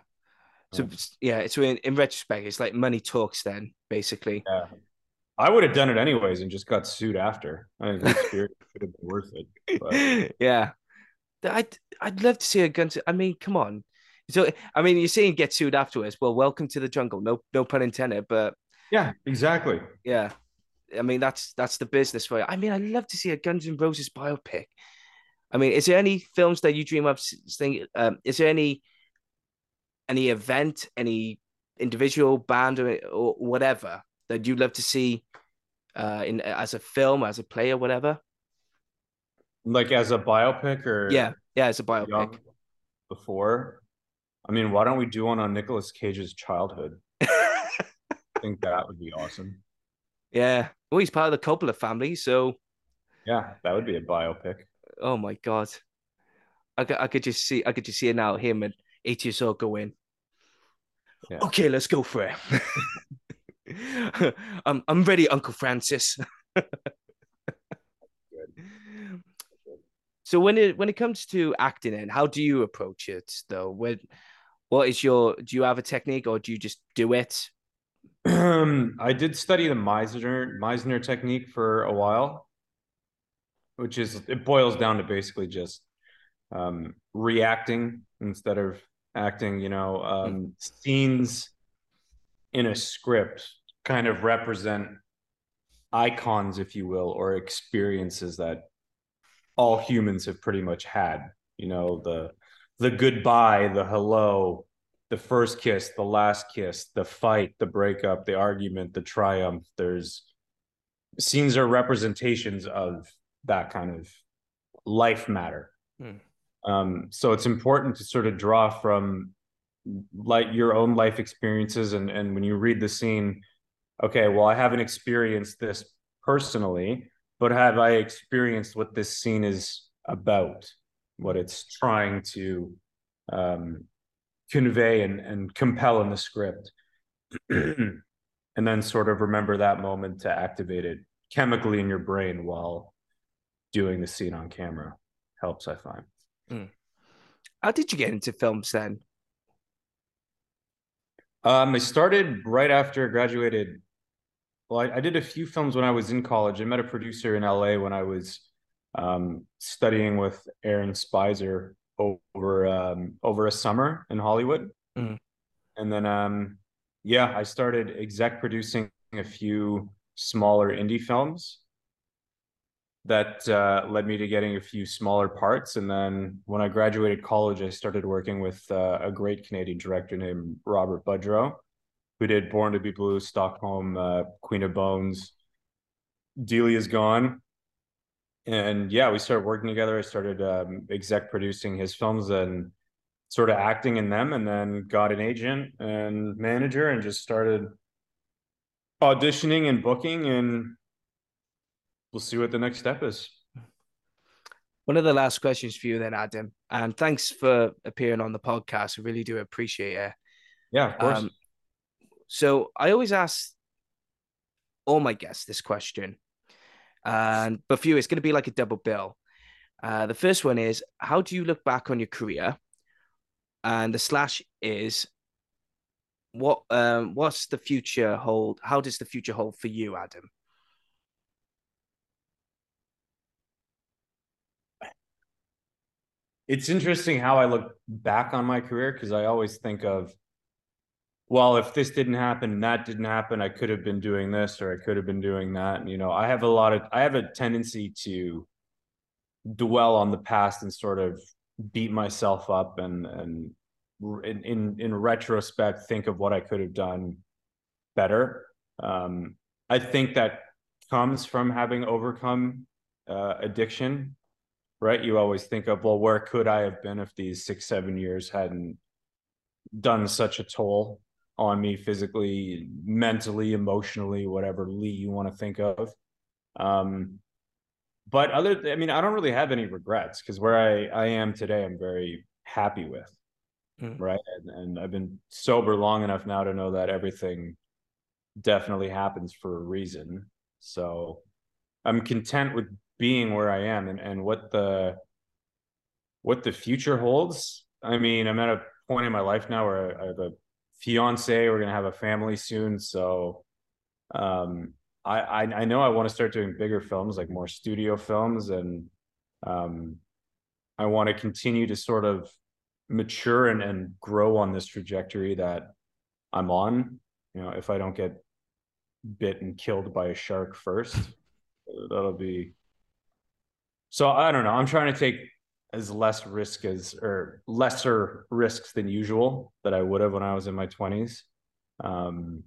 [SPEAKER 1] So
[SPEAKER 2] Yeah.
[SPEAKER 1] it's- in, in retrospect, it's like money talks. Then basically,
[SPEAKER 2] Yeah. I would have done it anyways and just got sued after. I think the experience could have been worth it. But
[SPEAKER 1] yeah. I'd I'd love to see a gun. I mean, come on. So I mean, you're saying get sued afterwards. Well, welcome to the jungle. No, no pun intended. But
[SPEAKER 2] yeah, exactly.
[SPEAKER 1] yeah, I mean that's that's the business for you. I mean, I'd love to see a Guns N' Roses biopic. I mean, is there any films that you dream of? Think, um, is there any any event, any individual band or, or whatever that you'd love to see uh, in as a film, as a play or whatever?
[SPEAKER 2] Like as a biopic or
[SPEAKER 1] Yeah, yeah, as a biopic.
[SPEAKER 2] before. I mean, why don't we do one on Nicolas Cage's childhood? I think that would be awesome.
[SPEAKER 1] Yeah. Well, he's part of the Coppola family, so
[SPEAKER 2] Yeah, that would be a biopic.
[SPEAKER 1] oh my god, I could, I could just see, I could just see it now. Him at eight years old going,
[SPEAKER 2] Yeah.
[SPEAKER 1] okay, let's go for it. I'm, I'm ready, Uncle Francis. so when it when it comes to acting, in how do you approach it though? When, what is your? Do you have a technique, or do you just do it?
[SPEAKER 2] I did study the Meisner Meisner technique for a while, which is it boils down to basically just um, reacting instead of acting. You know, um, scenes in a script kind of represent icons, if you will, or experiences that all humans have pretty much had. You know, the the goodbye, the hello, the first kiss, the last kiss, the fight, the breakup, the argument, the triumph. There's scenes are representations of that kind of life matter.
[SPEAKER 1] Hmm.
[SPEAKER 2] Um, so it's important to sort of draw from like your own life experiences and and when you read the scene, okay, well, I haven't experienced this personally, but have I experienced what this scene is about, what it's trying to um, convey and, and compel in the script. And then sort of remember that moment to activate it chemically in your brain while doing the scene on camera. Helps i find
[SPEAKER 1] How did you get into films then?
[SPEAKER 2] um i started right after i graduated. Well I, I did a few films when i was in college. I met a producer in la when i was um, studying with aaron Speiser over um, over a summer in hollywood.
[SPEAKER 1] Mhm.
[SPEAKER 2] and then um yeah i started exec producing a few smaller indie films that uh, led me to getting a few smaller parts. And then when I graduated college, I started working with uh, a great Canadian director named Robert Budreau, who did Born to Be Blue, Stockholm, uh, Queen of Bones, Delia's Gone. And yeah, we started working together. I started um, exec producing his films and sort of acting in them, and then got an agent and manager and just started auditioning and booking and we'll see what the next step is.
[SPEAKER 1] One of the last questions for you, then, Adam, and thanks for appearing on the podcast. I really do appreciate it.
[SPEAKER 2] Yeah, of course. Um,
[SPEAKER 1] so I always ask all my guests this question, and but for you, it's going to be like a double bill. Uh, the first one is, how do you look back on your career? And the slash is, what um, what's the future hold? How does the future hold for you, Adam?
[SPEAKER 2] It's interesting how I look back on my career because I always think of, well, if this didn't happen and that didn't happen, I could have been doing this or I could have been doing that. And, you know, I have a lot of, I have a tendency to dwell on the past and sort of beat myself up and, and in, in, in retrospect, think of what I could have done better. Um, I think that comes from having overcome uh, addiction right? You always think of, well, where could I have been if these six, seven years hadn't done such a toll on me physically, mentally, emotionally, whatever Lee you want to think of. Um, but other, I mean, I don't really have any regrets because where I, I am today, I'm very happy with. Mm. Right. And, and I've been sober long enough now to know that everything definitely happens for a reason. So I'm content with being where I am and, and what the what the future holds. I mean, I'm at a point in my life now where I have a fiance, we're gonna have a family soon. So um I, I, I know I want to start doing bigger films, like more studio films, and um, I want to continue to sort of mature and, and grow on this trajectory that I'm on. You know, if I don't get bit and killed by a shark first, that'll be so I don't know. I'm trying to take as less risk as or lesser risks than usual that I would have when I was in my 20s. Um,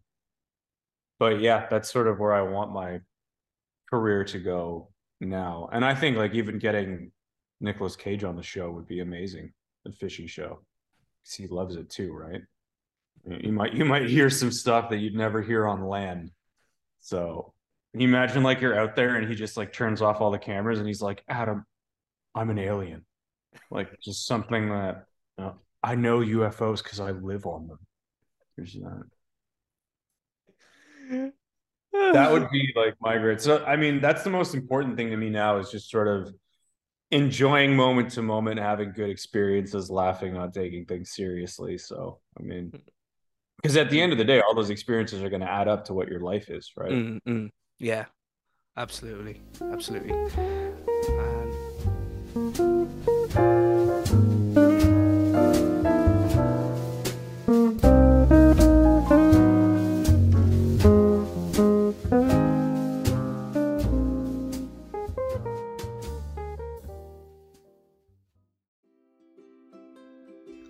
[SPEAKER 2] but yeah, that's sort of where I want my career to go now. And I think like even getting Nicolas Cage on the show would be amazing. The fishy show. He loves it too, right? You might you might hear some stuff that you'd never hear on land. So can you imagine like you're out there and he just like turns off all the cameras and he's like, Adam, I'm an alien. Like just something that you know, I know UFOs because I live on them. There's that. that would be like my great. So I mean, that's the most important thing to me now is just sort of enjoying moment to moment, having good experiences, laughing, not taking things seriously. So I mean, because at the end of the day, all those experiences are going to add up to what your life is, right?
[SPEAKER 1] Mm-hmm. Yeah, absolutely, absolutely. Uh,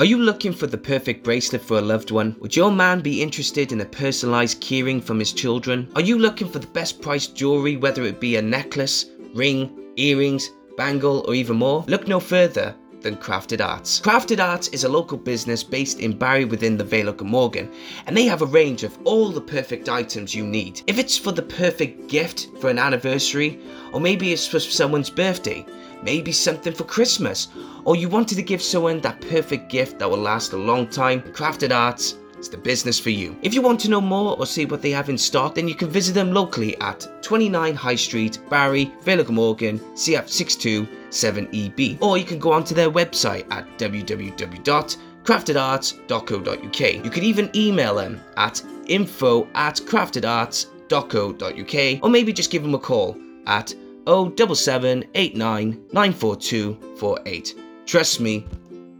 [SPEAKER 1] Are you looking for the perfect bracelet for a loved one? Would your man be interested in a personalized keyring from his children? Are you looking for the best priced jewelry, whether it be a necklace, ring, earrings, bangle, or even more? Look no further than Crafted Arts. Crafted Arts is a local business based in Barry within the Vale of Glamorgan, and they have a range of all the perfect items you need. If it's for the perfect gift for an anniversary, or maybe it's for someone's birthday, maybe something for Christmas, or you wanted to give someone that perfect gift that will last a long time, Crafted Arts is the business for you. If you want to know more or see what they have in stock, then you can visit them locally at 29 High Street, Barry, Vale Morgan, CF627EB, or you can go onto their website at www.craftedarts.co.uk. You could even email them at info at craftedarts.co.uk, or maybe just give them a call at 07789 94248. Trust me,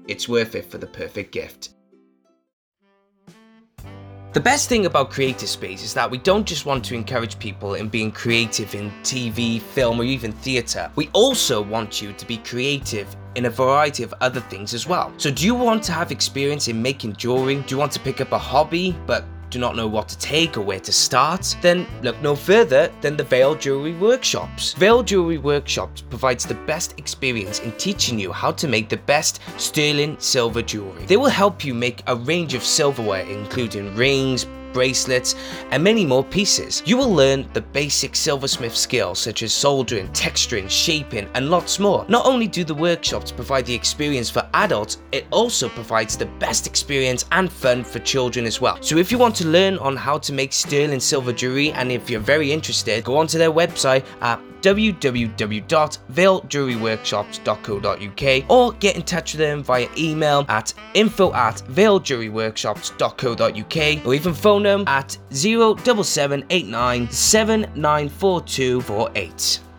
[SPEAKER 1] it's worth it for the perfect gift. The best thing about Creative Space is that we don't just want to encourage people in being creative in TV, film, or even theatre. We also want you to be creative in a variety of other things as well. So, do you want to have experience in making jewelry? Do you want to pick up a hobby but do not know what to take or where to start, then look no further than the Vale Jewelry Workshops. Vale Jewelry Workshops provides the best experience in teaching you how to make the best sterling silver jewelry. They will help you make a range of silverware including rings, bracelets, and many more pieces. You will learn the basic silversmith skills such as soldering, texturing, shaping, and lots more. Not only do the workshops provide the experience for adults, it also provides the best experience and fun for children as well. So if you want to learn on how to make sterling silver jewelry and if you're very interested, go onto their website at www.veiljewelryworkshops.co.uk or get in touch with them via email at info at veiljewelryworkshops.co.uk or even phone them at 07789 794248.